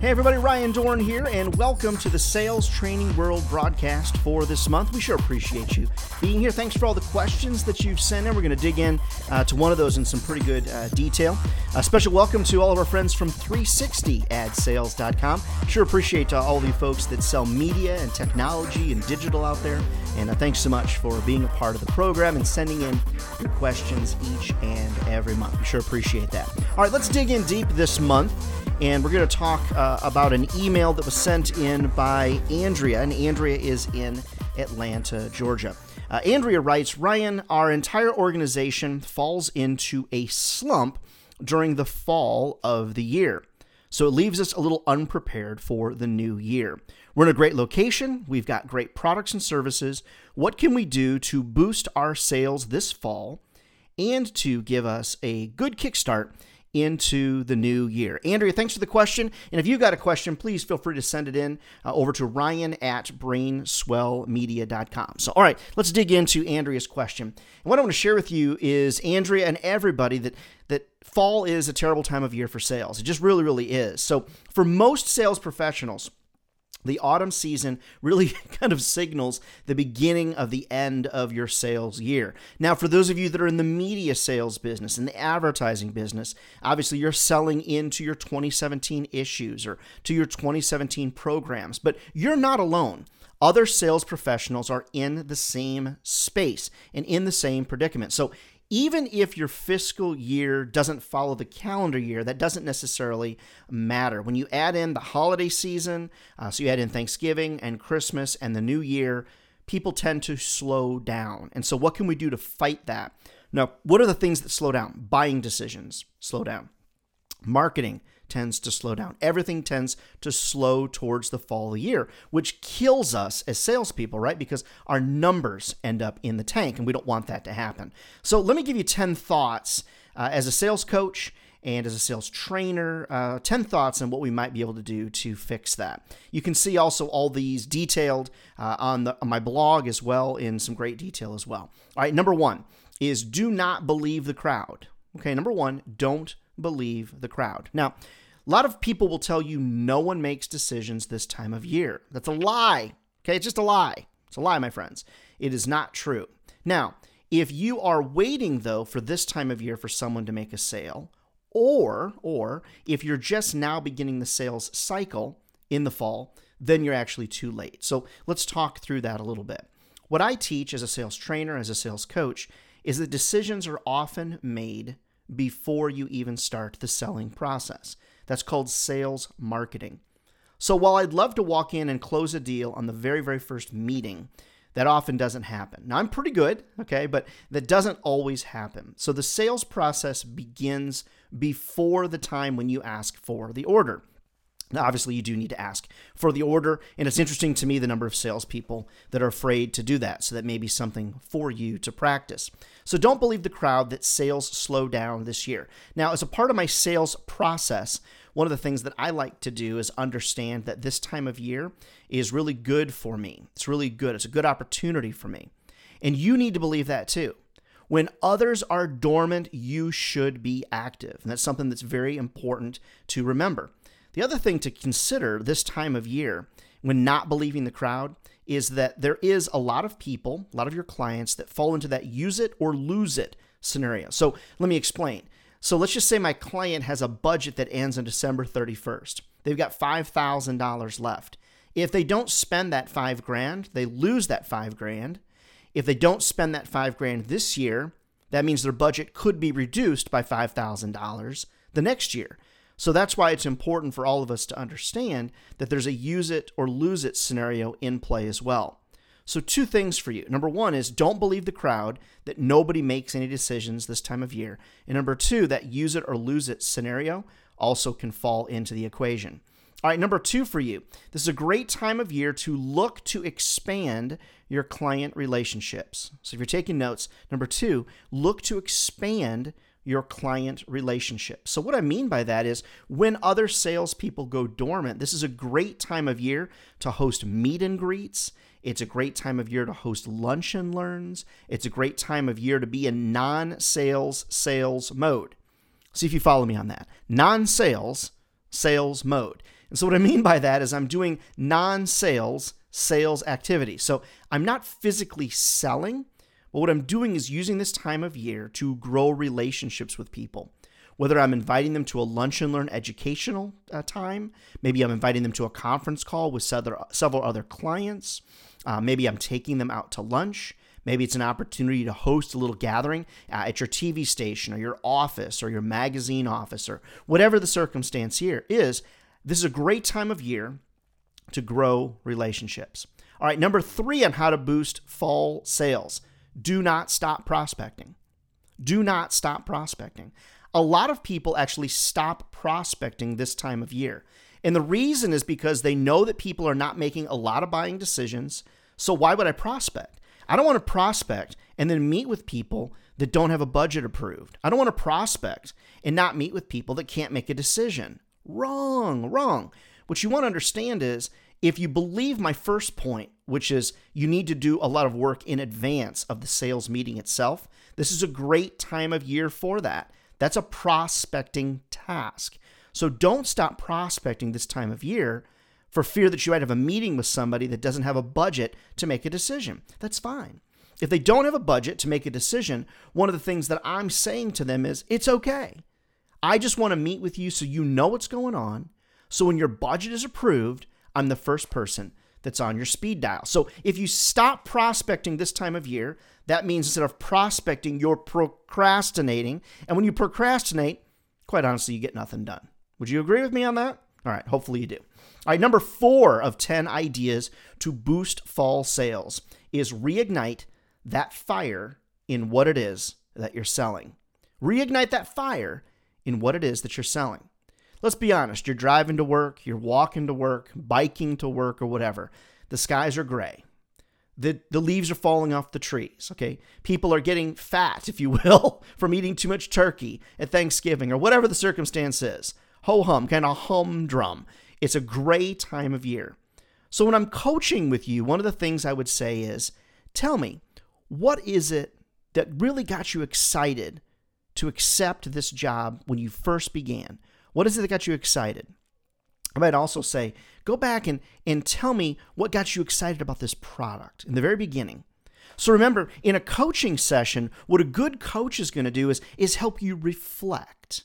Hey everybody, Ryan Dohm here, and welcome to the Sales Training World broadcast for this month. We sure appreciate you being here. Thanks for all the questions that you've sent in. We're going to dig in uh, to one of those in some pretty good uh, detail. A special welcome to all of our friends from 360adsales.com. Sure appreciate uh, all of you folks that sell media and technology and digital out there. And uh, thanks so much for being a part of the program and sending in your questions each and every month. We sure appreciate that. All right, let's dig in deep this month and we're going to talk uh, about an email that was sent in by Andrea, and Andrea is in Atlanta, Georgia. Uh, Andrea writes Ryan, our entire organization falls into a slump during the fall of the year. So it leaves us a little unprepared for the new year. We're in a great location. We've got great products and services. What can we do to boost our sales this fall and to give us a good kickstart into the new year. Andrea, thanks for the question. And if you've got a question, please feel free to send it in uh, over to ryan at brainswellmedia.com. So, all right, let's dig into Andrea's question. And what I want to share with you is, Andrea and everybody, that that fall is a terrible time of year for sales. It just really, really is. So, for most sales professionals, the autumn season really kind of signals the beginning of the end of your sales year. Now, for those of you that are in the media sales business and the advertising business, obviously you're selling into your 2017 issues or to your 2017 programs, but you're not alone. Other sales professionals are in the same space and in the same predicament. So even if your fiscal year doesn't follow the calendar year, that doesn't necessarily matter. When you add in the holiday season, uh, so you add in Thanksgiving and Christmas and the new year, people tend to slow down. And so, what can we do to fight that? Now, what are the things that slow down? Buying decisions slow down, marketing tends to slow down. Everything tends to slow towards the fall of the year, which kills us as salespeople, right? Because our numbers end up in the tank, and we don't want that to happen. So, let me give you 10 thoughts uh, as a sales coach and as a sales trainer, uh, 10 thoughts on what we might be able to do to fix that. You can see also all these detailed uh, on, the, on my blog as well, in some great detail as well. All right, number one is do not believe the crowd. Okay, number one, don't believe the crowd. Now, a lot of people will tell you no one makes decisions this time of year. That's a lie. Okay, it's just a lie. It's a lie, my friends. It is not true. Now, if you are waiting though for this time of year for someone to make a sale, or or if you're just now beginning the sales cycle in the fall, then you're actually too late. So, let's talk through that a little bit. What I teach as a sales trainer, as a sales coach, is that decisions are often made before you even start the selling process. That's called sales marketing. So while I'd love to walk in and close a deal on the very, very first meeting, that often doesn't happen. Now, I'm pretty good, okay, but that doesn't always happen. So the sales process begins before the time when you ask for the order. Obviously, you do need to ask for the order, and it's interesting to me the number of salespeople that are afraid to do that. So that may be something for you to practice. So don't believe the crowd that sales slow down this year. Now, as a part of my sales process, one of the things that I like to do is understand that this time of year is really good for me. It's really good. It's a good opportunity for me. And you need to believe that too. When others are dormant, you should be active. And that's something that's very important to remember. The other thing to consider this time of year when not believing the crowd is that there is a lot of people, a lot of your clients that fall into that use it or lose it scenario. So let me explain. So let's just say my client has a budget that ends on December 31st. They've got $5,000 left. If they don't spend that 5 grand, they lose that 5 grand. If they don't spend that 5 grand this year, that means their budget could be reduced by $5,000 the next year. So that's why it's important for all of us to understand that there's a use it or lose it scenario in play as well. So, two things for you. Number one is don't believe the crowd that nobody makes any decisions this time of year. And number two, that use it or lose it scenario also can fall into the equation. All right, number two for you. This is a great time of year to look to expand your client relationships. So, if you're taking notes, number two, look to expand your client relationship. So, what I mean by that is when other salespeople go dormant, this is a great time of year to host meet and greets. It's a great time of year to host lunch and learns. It's a great time of year to be in non sales sales mode. See if you follow me on that. Non sales sales mode. And so, what I mean by that is I'm doing non sales sales activity. So, I'm not physically selling, but what I'm doing is using this time of year to grow relationships with people. Whether I'm inviting them to a lunch and learn educational uh, time, maybe I'm inviting them to a conference call with several other clients, uh, maybe I'm taking them out to lunch. Maybe it's an opportunity to host a little gathering uh, at your TV station or your office or your magazine office or whatever the circumstance here is. This is a great time of year to grow relationships. All right, number three on how to boost fall sales do not stop prospecting. Do not stop prospecting. A lot of people actually stop prospecting this time of year. And the reason is because they know that people are not making a lot of buying decisions. So why would I prospect? I don't want to prospect and then meet with people that don't have a budget approved. I don't want to prospect and not meet with people that can't make a decision. Wrong, wrong. What you want to understand is if you believe my first point, which is you need to do a lot of work in advance of the sales meeting itself, this is a great time of year for that. That's a prospecting task. So don't stop prospecting this time of year for fear that you might have a meeting with somebody that doesn't have a budget to make a decision. That's fine. If they don't have a budget to make a decision, one of the things that I'm saying to them is it's okay. I just want to meet with you so you know what's going on. So when your budget is approved, I'm the first person that's on your speed dial. So if you stop prospecting this time of year, that means instead of prospecting, you're procrastinating. And when you procrastinate, quite honestly, you get nothing done. Would you agree with me on that? All right, hopefully you do. All right, number four of 10 ideas to boost fall sales is reignite that fire in what it is that you're selling. Reignite that fire in what it is that you're selling. Let's be honest, you're driving to work, you're walking to work, biking to work, or whatever. The skies are gray. The, the leaves are falling off the trees, okay? People are getting fat, if you will, from eating too much turkey at Thanksgiving or whatever the circumstance is. Ho hum, kind of humdrum. It's a gray time of year. So when I'm coaching with you, one of the things I would say is tell me, what is it that really got you excited to accept this job when you first began? What is it that got you excited? I might also say, go back and, and tell me what got you excited about this product in the very beginning. So remember, in a coaching session, what a good coach is going to do is, is help you reflect.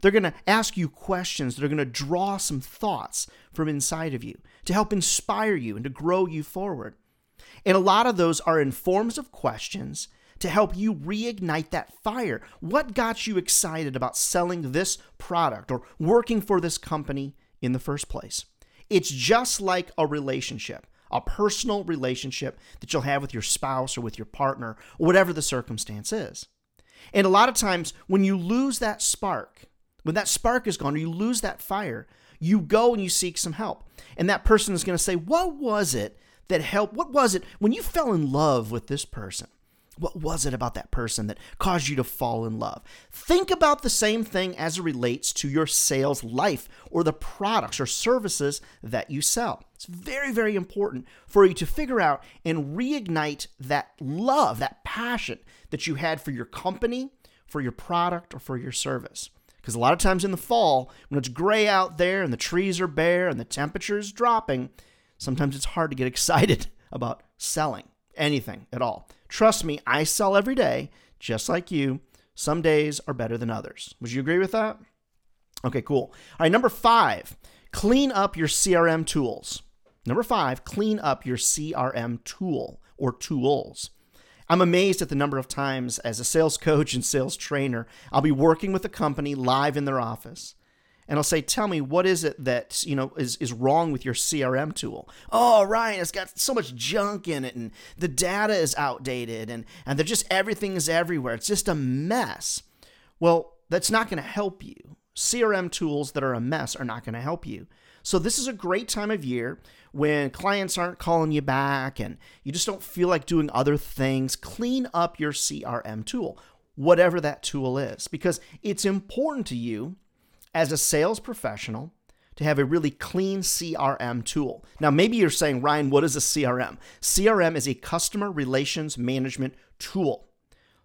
They're going to ask you questions that are going to draw some thoughts from inside of you to help inspire you and to grow you forward. And a lot of those are in forms of questions to help you reignite that fire. What got you excited about selling this product or working for this company in the first place? It's just like a relationship, a personal relationship that you'll have with your spouse or with your partner, or whatever the circumstance is. And a lot of times, when you lose that spark, when that spark is gone or you lose that fire, you go and you seek some help. And that person is going to say, What was it that helped? What was it when you fell in love with this person? What was it about that person that caused you to fall in love? Think about the same thing as it relates to your sales life or the products or services that you sell. It's very, very important for you to figure out and reignite that love, that passion that you had for your company, for your product, or for your service. Because a lot of times in the fall, when it's gray out there and the trees are bare and the temperature is dropping, sometimes it's hard to get excited about selling anything at all. Trust me, I sell every day, just like you. Some days are better than others. Would you agree with that? Okay, cool. All right, number five, clean up your CRM tools. Number five, clean up your CRM tool or tools. I'm amazed at the number of times as a sales coach and sales trainer, I'll be working with a company live in their office. And I'll say, tell me, what is it that, you know, is, is wrong with your CRM tool? Oh, Ryan, it's got so much junk in it and the data is outdated and, and they're just everything is everywhere. It's just a mess. Well, that's not going to help you. CRM tools that are a mess are not going to help you. So this is a great time of year when clients aren't calling you back and you just don't feel like doing other things. Clean up your CRM tool, whatever that tool is, because it's important to you as a sales professional to have a really clean CRM tool. Now, maybe you're saying, Ryan, what is a CRM? CRM is a customer relations management tool.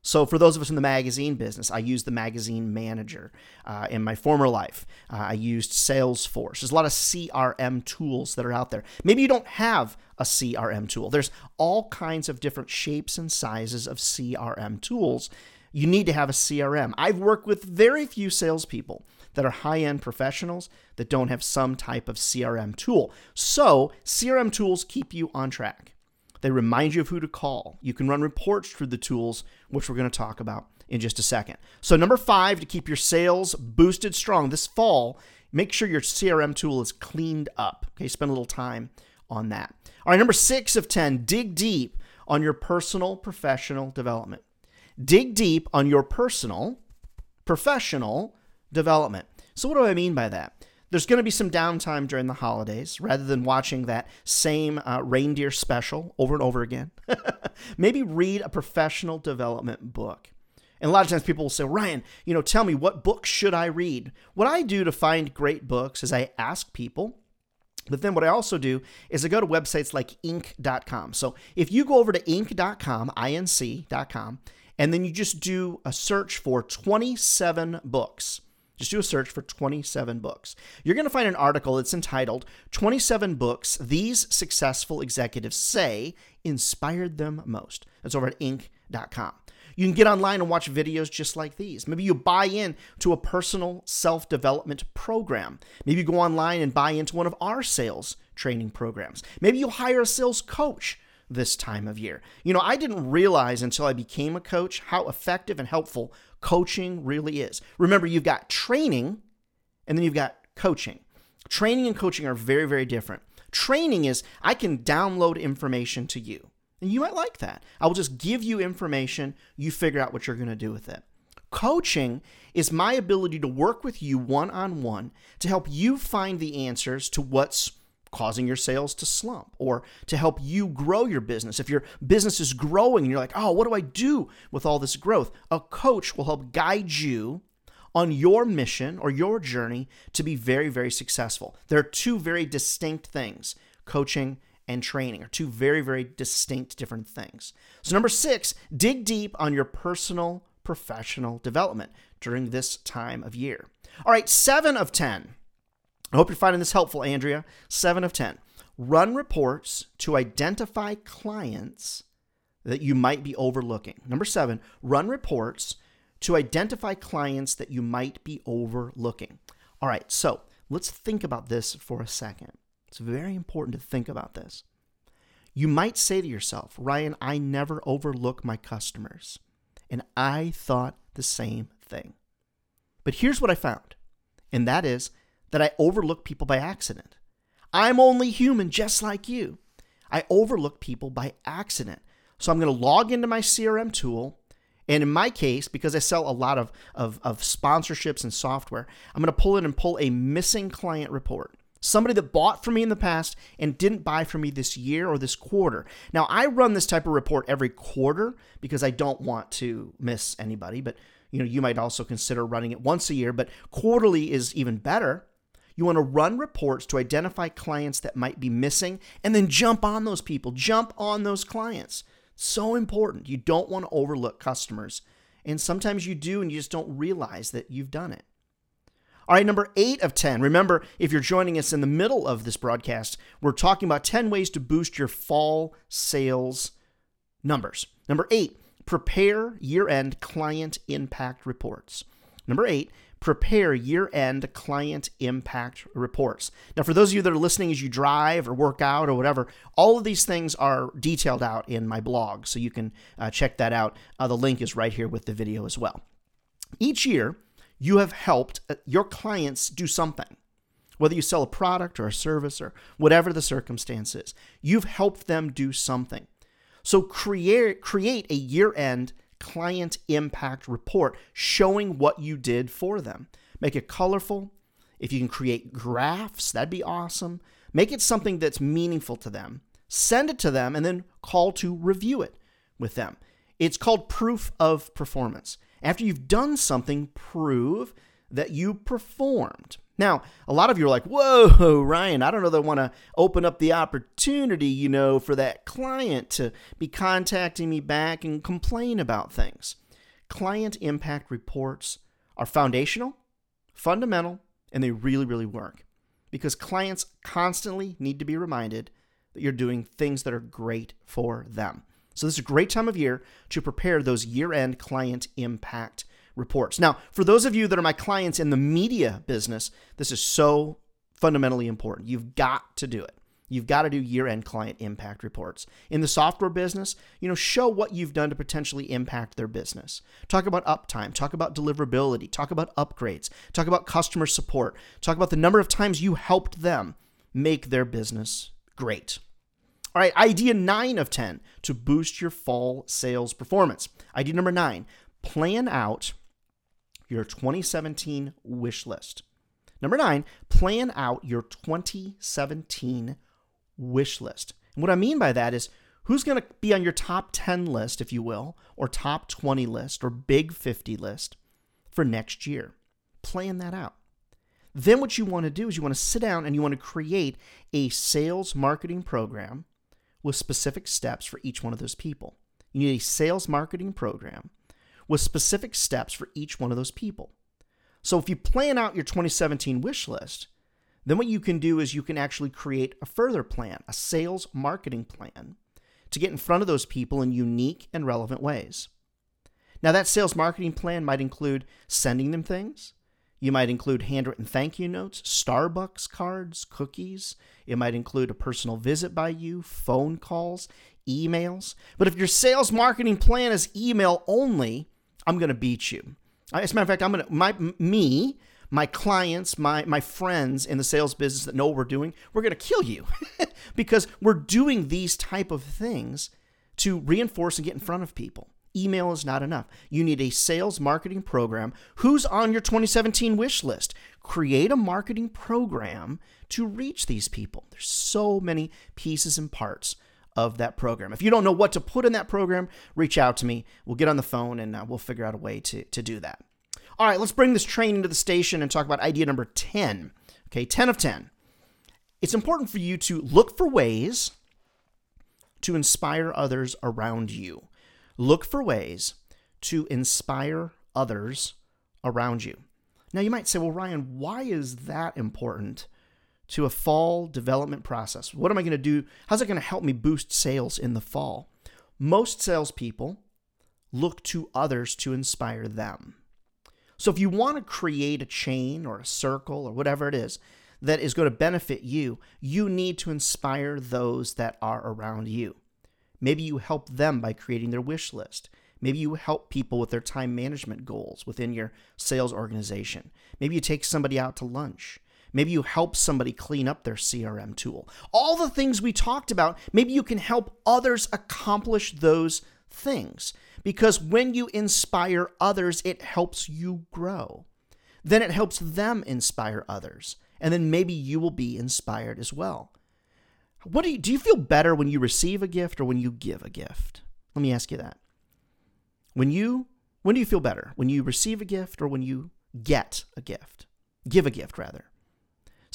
So, for those of us in the magazine business, I used the magazine manager. Uh, in my former life, uh, I used Salesforce. There's a lot of CRM tools that are out there. Maybe you don't have a CRM tool. There's all kinds of different shapes and sizes of CRM tools. You need to have a CRM. I've worked with very few salespeople that are high end professionals that don't have some type of CRM tool. So, CRM tools keep you on track. They remind you of who to call. You can run reports through the tools, which we're going to talk about in just a second. So, number five, to keep your sales boosted strong this fall, make sure your CRM tool is cleaned up. Okay, spend a little time on that. All right, number six of 10, dig deep on your personal professional development. Dig deep on your personal professional development. So, what do I mean by that? There's going to be some downtime during the holidays rather than watching that same uh, reindeer special over and over again. Maybe read a professional development book. And a lot of times people will say, Ryan, you know, tell me what books should I read? What I do to find great books is I ask people but then what I also do is I go to websites like Inc.com. So if you go over to Inc.com, I-N-C.com, and then you just do a search for 27 books. Just do a search for 27 books. You're going to find an article that's entitled 27 Books These Successful Executives Say Inspired Them Most. That's over at Inc.com. You can get online and watch videos just like these. Maybe you buy in to a personal self development program. Maybe you go online and buy into one of our sales training programs. Maybe you'll hire a sales coach this time of year. You know, I didn't realize until I became a coach how effective and helpful coaching really is. Remember, you've got training and then you've got coaching. Training and coaching are very, very different. Training is I can download information to you. And you might like that. I will just give you information, you figure out what you're going to do with it. Coaching is my ability to work with you one on one to help you find the answers to what's causing your sales to slump or to help you grow your business. If your business is growing and you're like, oh, what do I do with all this growth? A coach will help guide you on your mission or your journey to be very, very successful. There are two very distinct things coaching and training are two very, very distinct different things. So, number six, dig deep on your personal professional development during this time of year. All right, seven of 10 I hope you're finding this helpful, Andrea. Seven of 10. Run reports to identify clients that you might be overlooking. Number seven, run reports to identify clients that you might be overlooking. All right, so let's think about this for a second. It's very important to think about this. You might say to yourself, Ryan, I never overlook my customers. And I thought the same thing. But here's what I found, and that is that I overlook people by accident. I'm only human just like you. I overlook people by accident. So I'm going to log into my CRM tool. And in my case, because I sell a lot of, of, of sponsorships and software, I'm going to pull in and pull a missing client report. Somebody that bought from me in the past and didn't buy from me this year or this quarter. Now, I run this type of report every quarter because I don't want to miss anybody, but you know, you might also consider running it once a year, but quarterly is even better you want to run reports to identify clients that might be missing and then jump on those people, jump on those clients. So important. You don't want to overlook customers. And sometimes you do, and you just don't realize that you've done it. All right, number eight of 10. Remember, if you're joining us in the middle of this broadcast, we're talking about 10 ways to boost your fall sales numbers. Number eight, prepare year end client impact reports. Number eight, prepare year end client impact reports. Now, for those of you that are listening as you drive or work out or whatever, all of these things are detailed out in my blog, so you can uh, check that out. Uh, the link is right here with the video as well. Each year, you have helped uh, your clients do something. Whether you sell a product or a service or whatever the circumstance is, you've helped them do something. So create create a year-end client impact report showing what you did for them. Make it colorful. If you can create graphs, that'd be awesome. Make it something that's meaningful to them. Send it to them and then call to review it with them. It's called proof of performance. After you've done something, prove that you performed. Now, a lot of you are like, whoa, Ryan, I don't know that I want to open up the opportunity, you know, for that client to be contacting me back and complain about things. client impact reports are foundational, fundamental, and they really, really work because clients constantly need to be reminded that you're doing things that are great for them. So, this is a great time of year to prepare those year end client impact reports. Now, for those of you that are my clients in the media business, this is so fundamentally important. You've got to do it. You've got to do year end client impact reports. In the software business, you know, show what you've done to potentially impact their business. Talk about uptime, talk about deliverability, talk about upgrades, talk about customer support, talk about the number of times you helped them make their business great. All right, idea nine of 10 to boost your fall sales performance. Idea number nine plan out your 2017 wish list. Number nine, plan out your 2017 wish list. And what I mean by that is who's going to be on your top 10 list, if you will, or top 20 list, or big 50 list for next year. Plan that out. Then, what you want to do is you want to sit down and you want to create a sales marketing program with specific steps for each one of those people. You need a sales marketing program with specific steps for each one of those people. So, if you plan out your 2017 wish list, then what you can do is you can actually create a further plan, a sales marketing plan to get in front of those people in unique and relevant ways. Now, that sales marketing plan might include sending them things. You might include handwritten thank you notes, Starbucks cards, cookies. It might include a personal visit by you, phone calls, emails. But if your sales marketing plan is email only, I'm going to beat you. As a matter of fact, I'm going to, my, me, my clients, my my friends in the sales business that know what we're doing, we're going to kill you because we're doing these type of things to reinforce and get in front of people. Email is not enough. You need a sales marketing program. Who's on your 2017 wish list? Create a marketing program to reach these people. There's so many pieces and parts of that program. If you don't know what to put in that program, reach out to me. We'll get on the phone and uh, we'll figure out a way to, to do that. All right, let's bring this train into the station and talk about idea number 10. Okay, 10 of 10. It's important for you to look for ways to inspire others around you. Look for ways to inspire others around you. Now, you might say, well, Ryan, why is that important to a fall development process? What am I going to do? How's it going to help me boost sales in the fall? Most salespeople look to others to inspire them. So if you want to create a chain or a circle or whatever it is that is going to benefit you, you need to inspire those that are around you. Maybe you help them by creating their wish list. Maybe you help people with their time management goals within your sales organization. Maybe you take somebody out to lunch. Maybe you help somebody clean up their CRM tool. All the things we talked about, maybe you can help others accomplish those things because when you inspire others, it helps you grow. Then it helps them inspire others, and then maybe you will be inspired as well. What do you do you feel better when you receive a gift or when you give a gift? Let me ask you that. When you when do you feel better? When you receive a gift or when you get a gift? Give a gift rather.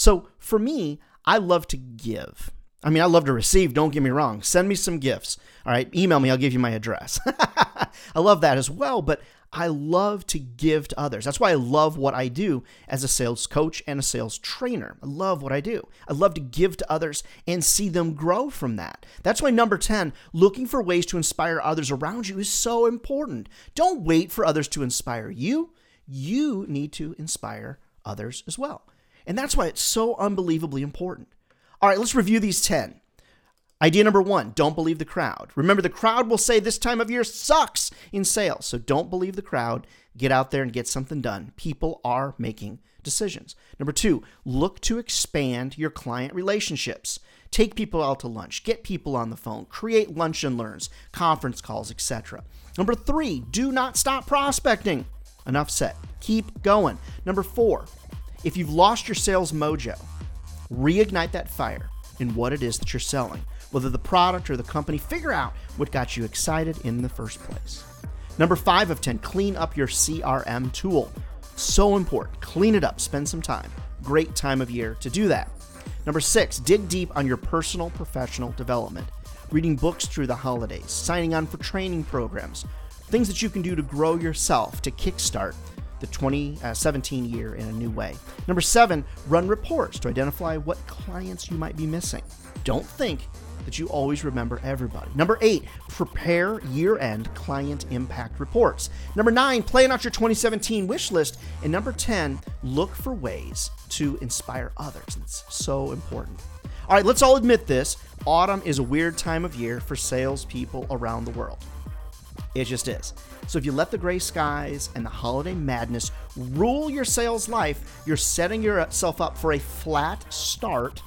So, for me, I love to give. I mean, I love to receive, don't get me wrong. Send me some gifts. All right, email me, I'll give you my address. I love that as well, but I love to give to others. That's why I love what I do as a sales coach and a sales trainer. I love what I do. I love to give to others and see them grow from that. That's why number 10, looking for ways to inspire others around you is so important. Don't wait for others to inspire you. You need to inspire others as well. And that's why it's so unbelievably important. All right, let's review these 10. Idea number one don't believe the crowd. Remember, the crowd will say this time of year sucks in sales. So don't believe the crowd. Get out there and get something done. People are making decisions. Number two, look to expand your client relationships. Take people out to lunch, get people on the phone, create lunch and learns, conference calls, etc. Number three, do not stop prospecting. Enough said. Keep going. Number four, if you've lost your sales mojo, reignite that fire in what it is that you're selling, whether the product or the company, figure out what got you excited in the first place. Number five of 10, clean up your CRM tool. So important. Clean it up, spend some time. Great time of year to do that. Number six, dig deep on your personal professional development. Reading books through the holidays, signing on for training programs, things that you can do to grow yourself to kickstart the 2017 uh, year in a new way. Number seven, run reports to identify what clients you might be missing. Don't think that you always remember everybody. Number eight, prepare year end client impact reports. Number nine, plan out your 2017 wish list. And number 10, look for ways to inspire others. It's so important. All right, let's all admit this autumn is a weird time of year for salespeople around the world. It just is. So if you let the gray skies and the holiday madness rule your sales life, you're setting yourself up for a flat start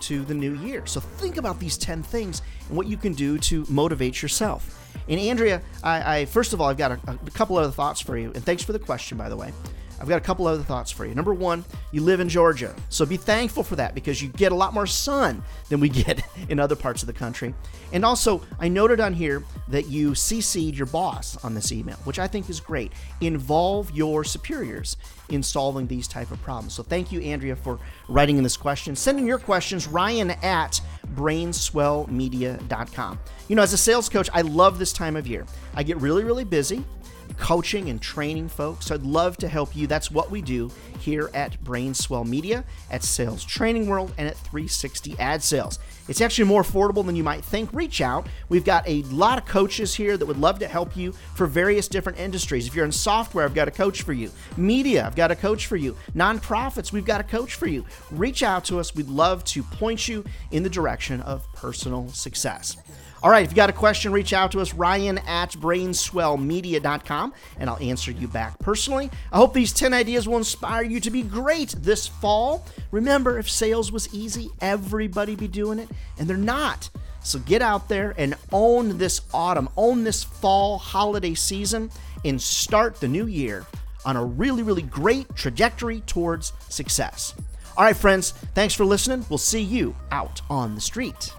to the new year. So think about these 10 things and what you can do to motivate yourself. And Andrea, I, I first of all, I've got a, a couple other thoughts for you. And thanks for the question, by the way. I've got a couple other thoughts for you. Number one, you live in Georgia. So be thankful for that because you get a lot more sun than we get in other parts of the country. And also, I noted on here that you CC'd your boss on this email, which I think is great. Involve your superiors in solving these type of problems. So thank you, Andrea, for writing in this question. Sending your questions, Ryan at brainswellmedia.com. You know, as a sales coach, I love this time of year. I get really, really busy coaching and training folks. I'd love to help you. That's what we do here at Brainswell Media, at Sales Training World, and at 360 Ad Sales. It's actually more affordable than you might think. Reach out. We've got a lot of coaches here that would love to help you for various different industries. If you're in software, I've got a coach for you. Media, I've got a coach for you. Nonprofits, we've got a coach for you. Reach out to us. We'd love to point you in the direction of personal success. All right, if you got a question, reach out to us, Ryan at brainswellmedia.com, and I'll answer you back personally. I hope these 10 ideas will inspire you to be great this fall. Remember, if sales was easy, everybody be doing it, and they're not. So get out there and own this autumn, own this fall holiday season, and start the new year on a really, really great trajectory towards success. All right, friends, thanks for listening. We'll see you out on the street.